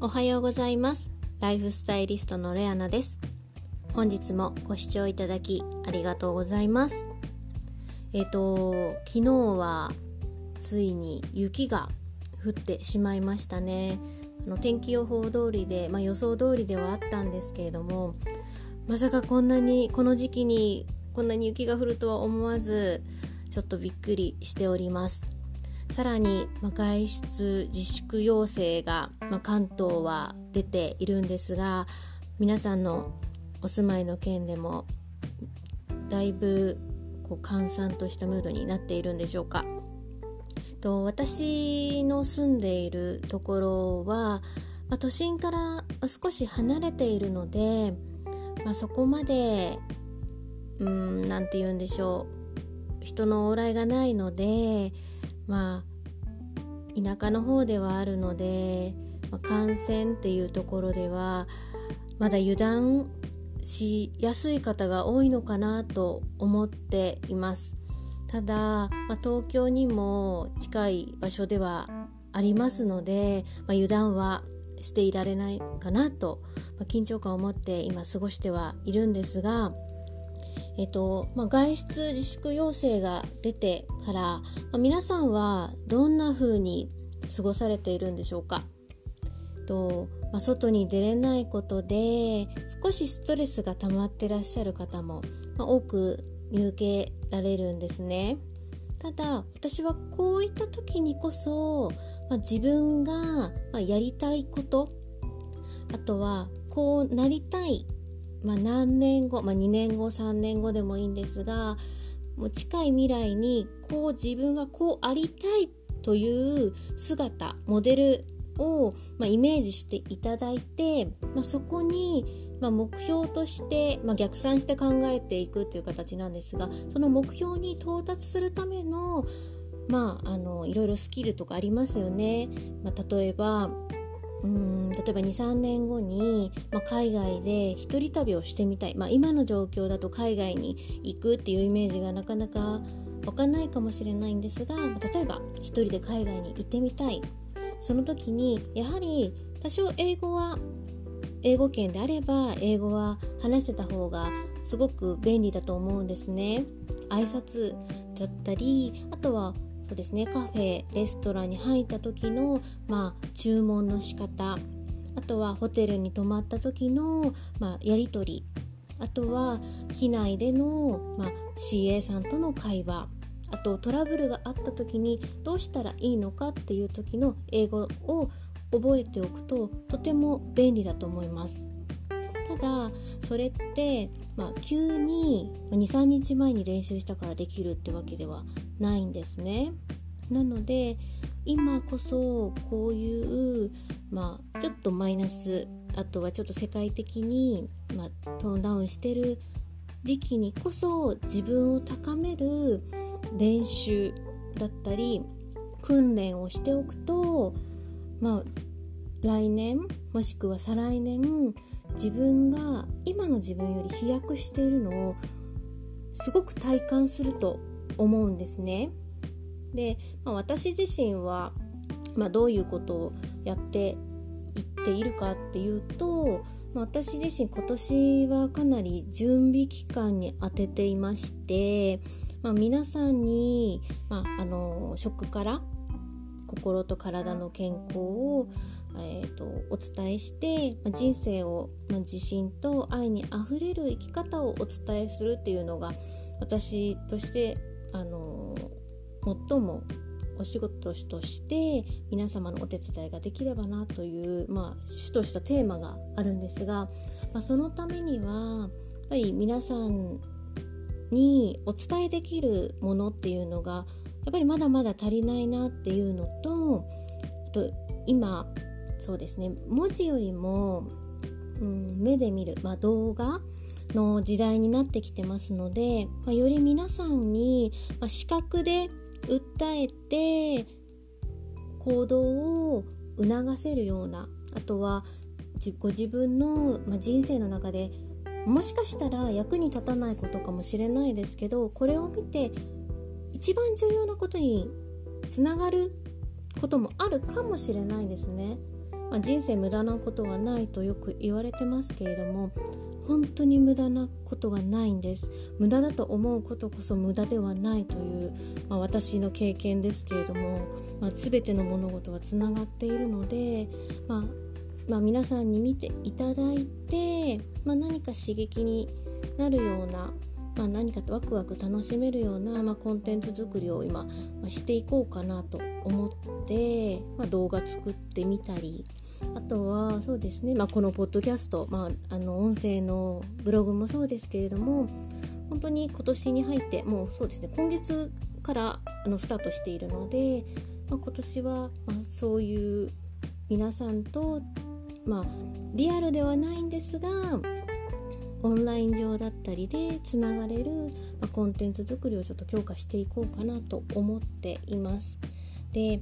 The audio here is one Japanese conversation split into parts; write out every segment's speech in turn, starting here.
おはようございます。ライフスタイリストのレアナです。本日もご視聴いただきありがとうございます。えっ、ー、と昨日はついに雪が降ってしまいましたね。あの天気予報通りで、まあ、予想通りではあったんですけれどもまさかこんなにこの時期にこんなに雪が降るとは思わずちょっとびっくりしております。さらに、まあ、外出自粛要請が、まあ、関東は出ているんですが皆さんのお住まいの県でもだいぶこう閑散としたムードになっているんでしょうか。と私の住んでいるところは、まあ、都心から少し離れているので、まあ、そこまでうん何て言うんでしょう。人の往来がないのでまあ田舎の方ではあるので、まあ、感染っていうところではまだ油断しやすい方が多いのかなと思っています。ただ、まあ、東京にも近い場所ではありますので、まあ、油断はしていられないかなと、まあ、緊張感を持って今過ごしてはいるんですがえっとまあ、外出自粛要請が出てから、まあ、皆さんはどんな風に過ごされているんでしょうか？と、まあ、外に出れないことで少しストレスが溜まってらっしゃる方も、ま多く見受けられるんですね。ただ私はこういった時にこそ、ま自分が、まやりたいことあとはこうなりたいまあ、何年後、まあ、2年後3年後でもいいんですがもう近い未来にこう自分はこうありたいという姿モデルを、まあ、イメージしていただいて、まあ、そこに、まあ、目標として、まあ、逆算して考えていくという形なんですがその目標に到達するためのまあ、あのいろいろスキルとかありますよね。まあ、例えばうん例えば23年後に、まあ、海外で一人旅をしてみたい、まあ、今の状況だと海外に行くっていうイメージがなかなか湧かないかもしれないんですが、ま、例えば一人で海外に行ってみたい。その時にやはり多少英語は英語圏であれば英語は話せた方がすごく便利だと思うんですね。挨拶だったりあとはそうですね。カフェレストランに入った時の、まあ、注文の仕方あとはホテルに泊まった時の、まあ、やり取りあとは機内での、まあ、CA さんとの会話あとトラブルがあった時にどうしたらいいのかっていう時の英語を覚えておくととても便利だと思います。ただそれって、まあ、急に23日前に練習したからできるってわけではないんですね。なので今こそこういう、まあ、ちょっとマイナスあとはちょっと世界的に、まあ、トーンダウンしてる時期にこそ自分を高める練習だったり訓練をしておくと、まあ、来年もしくは再来年自分が今の自分より飛躍しているのをすごく体感すると思うんですね。で、まあ、私自身は、まあ、どういうことをやっていっているかっていうと、まあ、私自身今年はかなり準備期間に当てていまして、まあ、皆さんに、まあ、あの食から心と体の健康を、えーと、お伝えして、まあ、人生を、まあ、自信と愛にあふれる生き方をお伝えするっていうのが私としてあの最もお仕事として皆様のお手伝いができればなという、まあ、主としたテーマがあるんですが、まあ、そのためにはやっぱり皆さんにお伝えできるものっていうのがやっぱりまだまだ足りないなっていうのとあと今そうですね文字よりも、うん、目で見る、まあ、動画の時代になってきてますので、まあ、より皆さんに、まあ、視覚で訴えて行動を促せるようなあとはご自分の、まあ、人生の中でもしかしたら役に立たないことかもしれないですけどこれを見て一番重要なことにつながることもあるかもしれないですね。まあ、人生無駄なことはないとよく言われてますけれども本当に無駄なことがないんです。無駄だと思うことこそ無駄ではないという、まあ、私の経験ですけれども、まあ、全ての物事はつながっているので、まあ、まあ、皆さんに見ていただいて、ま何か刺激になるようなまあ、何かワクワク楽しめるような、まあ、コンテンツ作りを今、まあ、していこうかなと思って、ま、動画作ってみたりあとはそうですね、まあ、このポッドキャスト、まあ、あの音声のブログもそうですけれども本当に今年に入ってもうそうですね今月からあのスタートしているので、まあ、今年は、まあ、そういう皆さんと、まあ、リアルではないんですがオンライン上だったりでつながれる、まあ、コンテンツ作りをちょっと強化していこうかなと思っています。で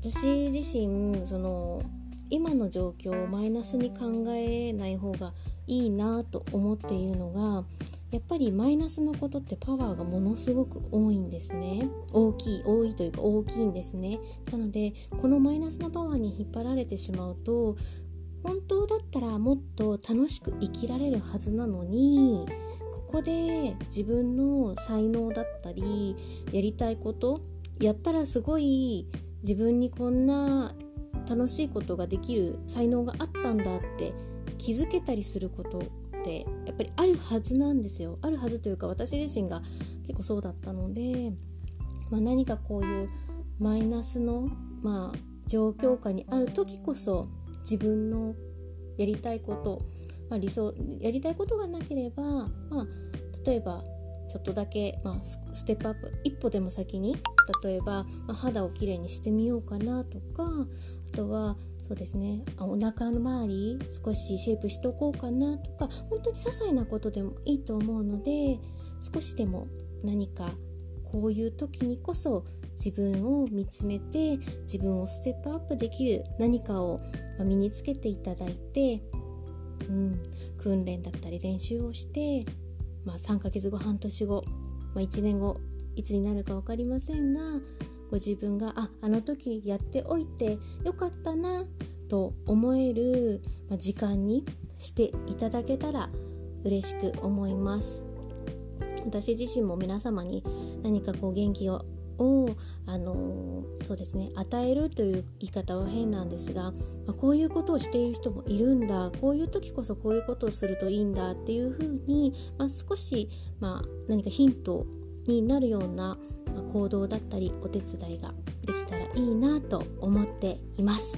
私自身その今の状況をマイナスに考えない方がいいなと思っているのがやっぱりマイナスのことってパワーがものすごく多いんですね。大きい多いというか大きいんですね。なのでこのマイナスのパワーに引っ張られてしまうと本当だったらもっと楽しく生きられるはずなのにここで自分の才能だったりやりたいことやったらすごい自分にこんな楽しいことができる才能があったんだって気づけたりすることってやっぱりあるはずなんですよ。あるはずというか私自身が結構そうだったので、まあ、何かこういうマイナスの、まあ、状況下にある時こそ自分のやりたいこと、まあ、理想やりたいことがなければ、まあ、例えばちょっとだけ、まあ、ステップアップ一歩でも先に例えば、まあ、肌をきれいにしてみようかなとかあとはそうですねお腹の周り少しシェイプしとこうかなとか本当に些細なことでもいいと思うので少しでも何かこういう時にこそ自分を見つめて自分をステップアップできる何かを身につけていただいて、うん、訓練だったり練習をして、まあ、3ヶ月後半年後、まあ、1年後いつになるか分かりませんがご自分がああの時やっておいてよかったなと思える、時間にしていただけたら嬉しく思います。私自身も皆様に何かこう元気をを、あのそうですね与えるという言い方は変なんですが、ま、こういうことをしている人もいるんだこういう時こそこういうことをするといいんだっていうふうに、まあ、少し、まあ、何かヒントになるような、行動だったりお手伝いができたらいいなと思っています。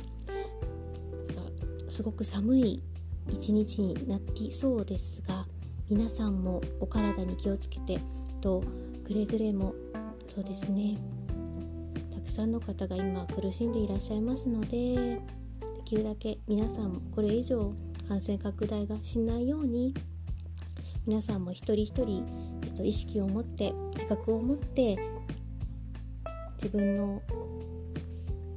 すごく寒い一日になってそうですが皆さんもお体に気をつけてとくれぐれもそうですね。たくさんの方が今苦しんでいらっしゃいますのでできるだけ皆さんもこれ以上感染拡大がしないように皆さんも一人一人、えっと、意識を持って自覚を持って自分の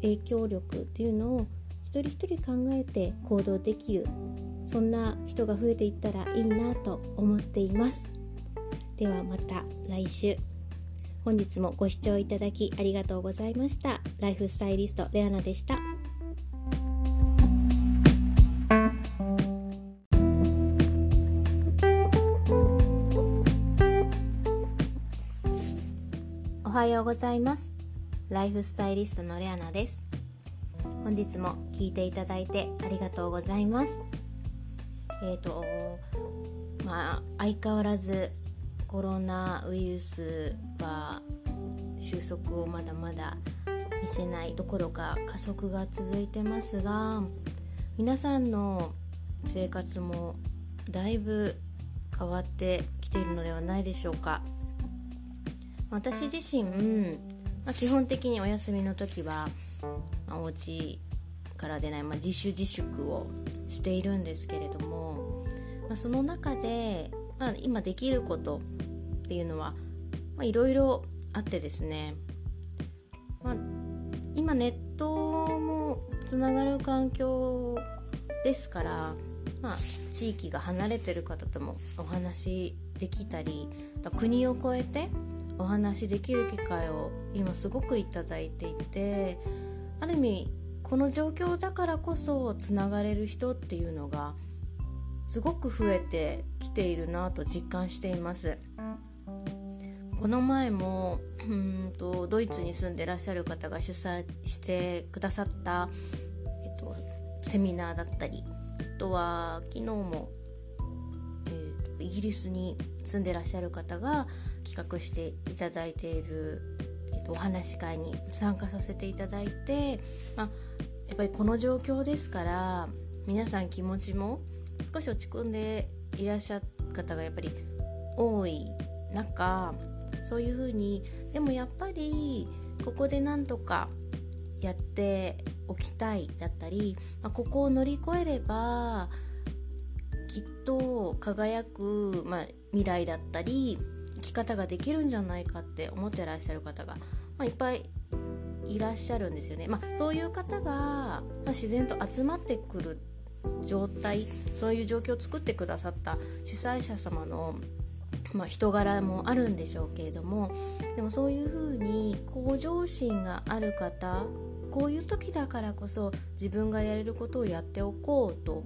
影響力っていうのを一人一人考えて行動できるそんな人が増えていったらいいなと思っています。ではまた来週。本日もご視聴いただきありがとうございました。ライフスタイリストレアナでした。おはようございます。ライフスタイリストのレアナです。本日も聞いていただいてありがとうございます。えっ、ー、とまあ相変わらずコロナウイルスは収束をまだまだ見せないどころか加速が続いてますが皆さんの生活もだいぶ変わってきているのではないでしょうか。私自身、まあ、基本的にお休みの時は、まあ、お家から出ない、まあ、自主自粛をしているんですけれども、まあ、その中でまあ、今できることっていうのはいろいろあってですね、まあ、今ネットもつながる環境ですから、まあ、地域が離れてる方ともお話できたり国を越えてお話できる機会を今すごくいただいていてある意味この状況だからこそつながれる人っていうのがすごく増えてきているなと実感しています。この前もうんとドイツに住んでらっしゃる方が主催してくださった、えっと、セミナーだったりあとは昨日も、えー、イギリスに住んでらっしゃる方が企画していただいている、えっと、お話し会に参加させていただいて、まあ、やっぱりこの状況ですから皆さん気持ちも少し落ち込んでいらっしゃる方がやっぱり多い中そういうふうにでもやっぱりここでなんとかやっておきたいだったり、まあ、ここを乗り越えればきっと輝く、まあ、未来だったり生き方ができるんじゃないかって思ってらっしゃる方が、まあ、いっぱいいらっしゃるんですよね。ま、そういう方が、ま、自然と集まってくる状態そういう状況を作ってくださった主催者様の、まあ、人柄もあるんでしょうけれどもでもそういうふうに向上心がある方こういう時だからこそ自分がやれることをやっておこうと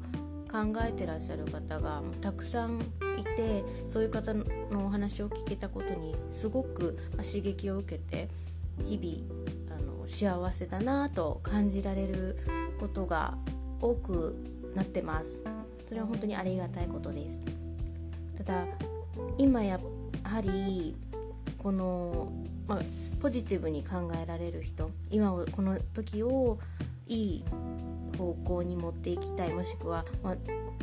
考えてらっしゃる方がたくさんいてそういう方のお話を聞けたことにすごく刺激を受けて日々あの幸せだなと感じられることが多くなってます。それは本当にありがたいことです。ただ今やはりこの、まあ、ポジティブに考えられる人今をこの時をいい方向に持っていきたいもしくは、まあ、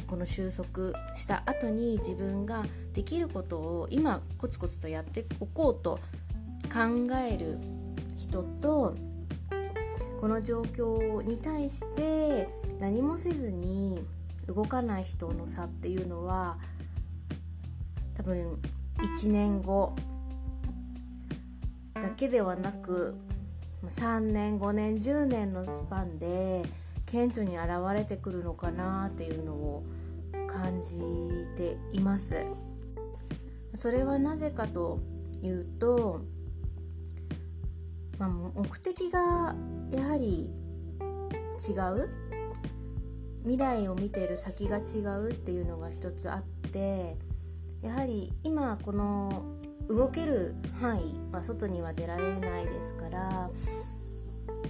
この収束した後に自分ができることを今コツコツとやっておこうと考える人とこの状況に対して何もせずに動かない人の差っていうのは多分1年後だけではなく3年5年10年のスパンで顕著に現れてくるのかなっていうのを感じています。それはなぜかというと、まあ、目的がやはり違う？未来を見てる先が違うっていうのが一つあってやはり今この動ける範囲は外には出られないですから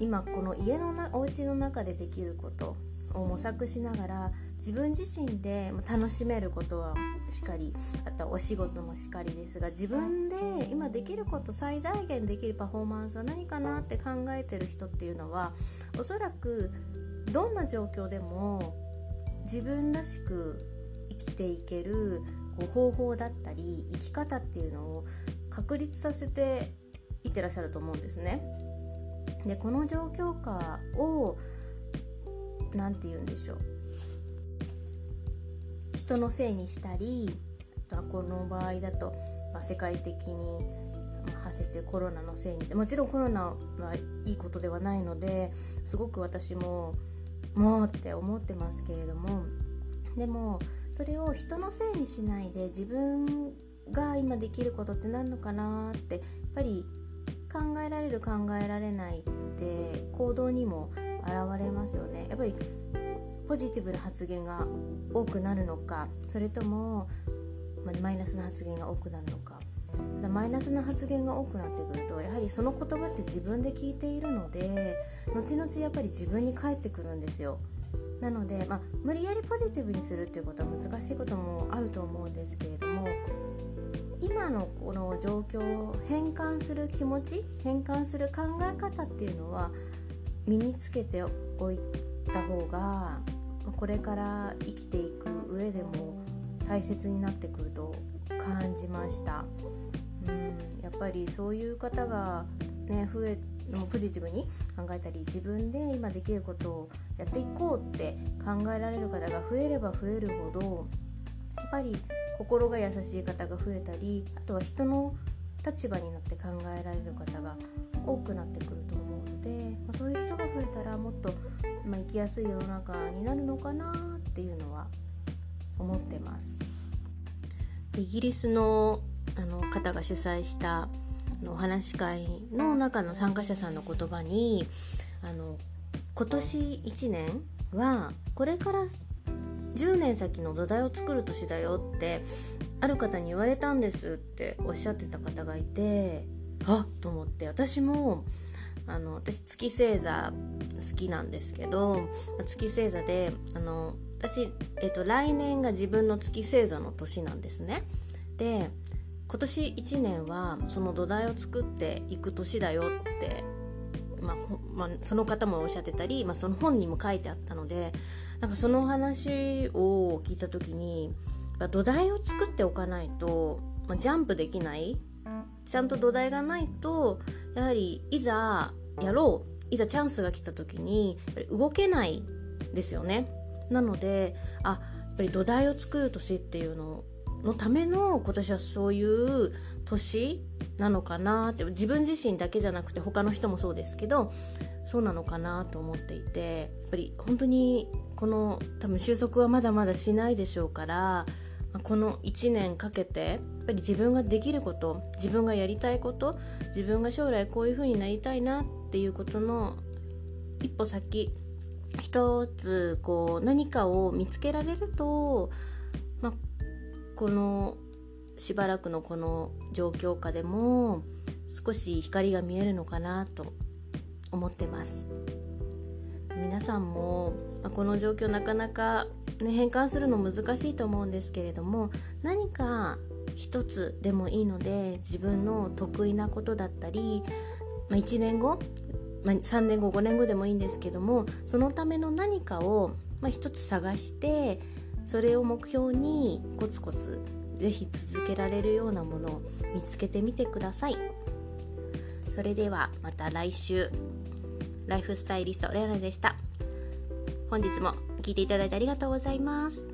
今この家のなお家の中でできることを模索しながら自分自身で楽しめることはしかりあとはお仕事もしかりですが自分で今できること最大限できるパフォーマンスは何かなって考えてる人っていうのはおそらくどんな状況でも自分らしく生きていけるこう方法だったり生き方っていうのを確立させていってらっしゃると思うんですね。でこの状況下を何て言うんでしょう人のせいにしたりあとはこの場合だと、まあ、世界的に発生しているコロナのせいにしてもちろんコロナはいいことではないのですごく私ももうって思ってますけれどもでもそれを人のせいにしないで自分が今できることって何のかなってやっぱり考えられる考えられないって行動にも現れますよね。やっぱりポジティブな発言が多くなるのかそれとも、まマイナスな発言が多くなるのか。マイナスな発言が多くなってくるとやはりその言葉って自分で聞いているので後々やっぱり自分に返ってくるんですよ。なので、まあ、無理やりポジティブにするっていうことは難しいこともあると思うんですけれども今のこの状況を変換する気持ち変換する考え方っていうのは身につけておいた方がこれから生きていく上でも大切になってくると感じました。うんやっぱりそういう方が、ね、増えポジティブに考えたり自分で今できることをやっていこうって考えられる方が増えれば増えるほどやっぱり心が優しい方が増えたりあとは人の立場になって考えられる方が多くなってくると思うので、まあ、そういう人が増えたらもっと、まあ、生きやすい世の中になるのかなっていうのは思ってます。イギリスのあの方が主催したお話し会の中の参加者さんの言葉にあの今年1年はこれから10年先の土台を作る年だよってある方に言われたんですっておっしゃってた方がいてあっと思って私もあの私月星座好きなんですけど月星座であの私、えっと、来年が自分の月星座の年なんですね。で今年1年はその土台を作っていく年だよってまあ、まあ、その方もおっしゃってたり、まあ、その本にも書いてあったのでなんかその話を聞いた時に土台を作っておかないと、まあ、ジャンプできないちゃんと土台がないとやはりいざやろういざチャンスが来た時に動けないですよね。なのであやっぱり土台を作る年っていうののための今年はそういう年なのかなって自分自身だけじゃなくて他の人もそうですけどそうなのかなと思っていてやっぱり本当にこの多分収束はまだまだしないでしょうからこの1年かけてやっぱり自分ができること自分がやりたいこと自分が将来こういう風になりたいなっていうことの一歩先一つこう何かを見つけられると、まあ、このしばらくのこの状況下でも少し光が見えるのかなと思ってます。皆さんも、まあ、この状況なかなか、ね、変換するの難しいと思うんですけれども何か一つでもいいので自分の得意なことだったり、まあ、1年後、まあ、3年後5年後でもいいんですけどもそのための何かを、まあ、一つ探してそれを目標にコツコツぜひ続けられるようなものを見つけてみてください。それではまた来週。ライフスタイリストレアナでした。本日も聞いていただいてありがとうございます。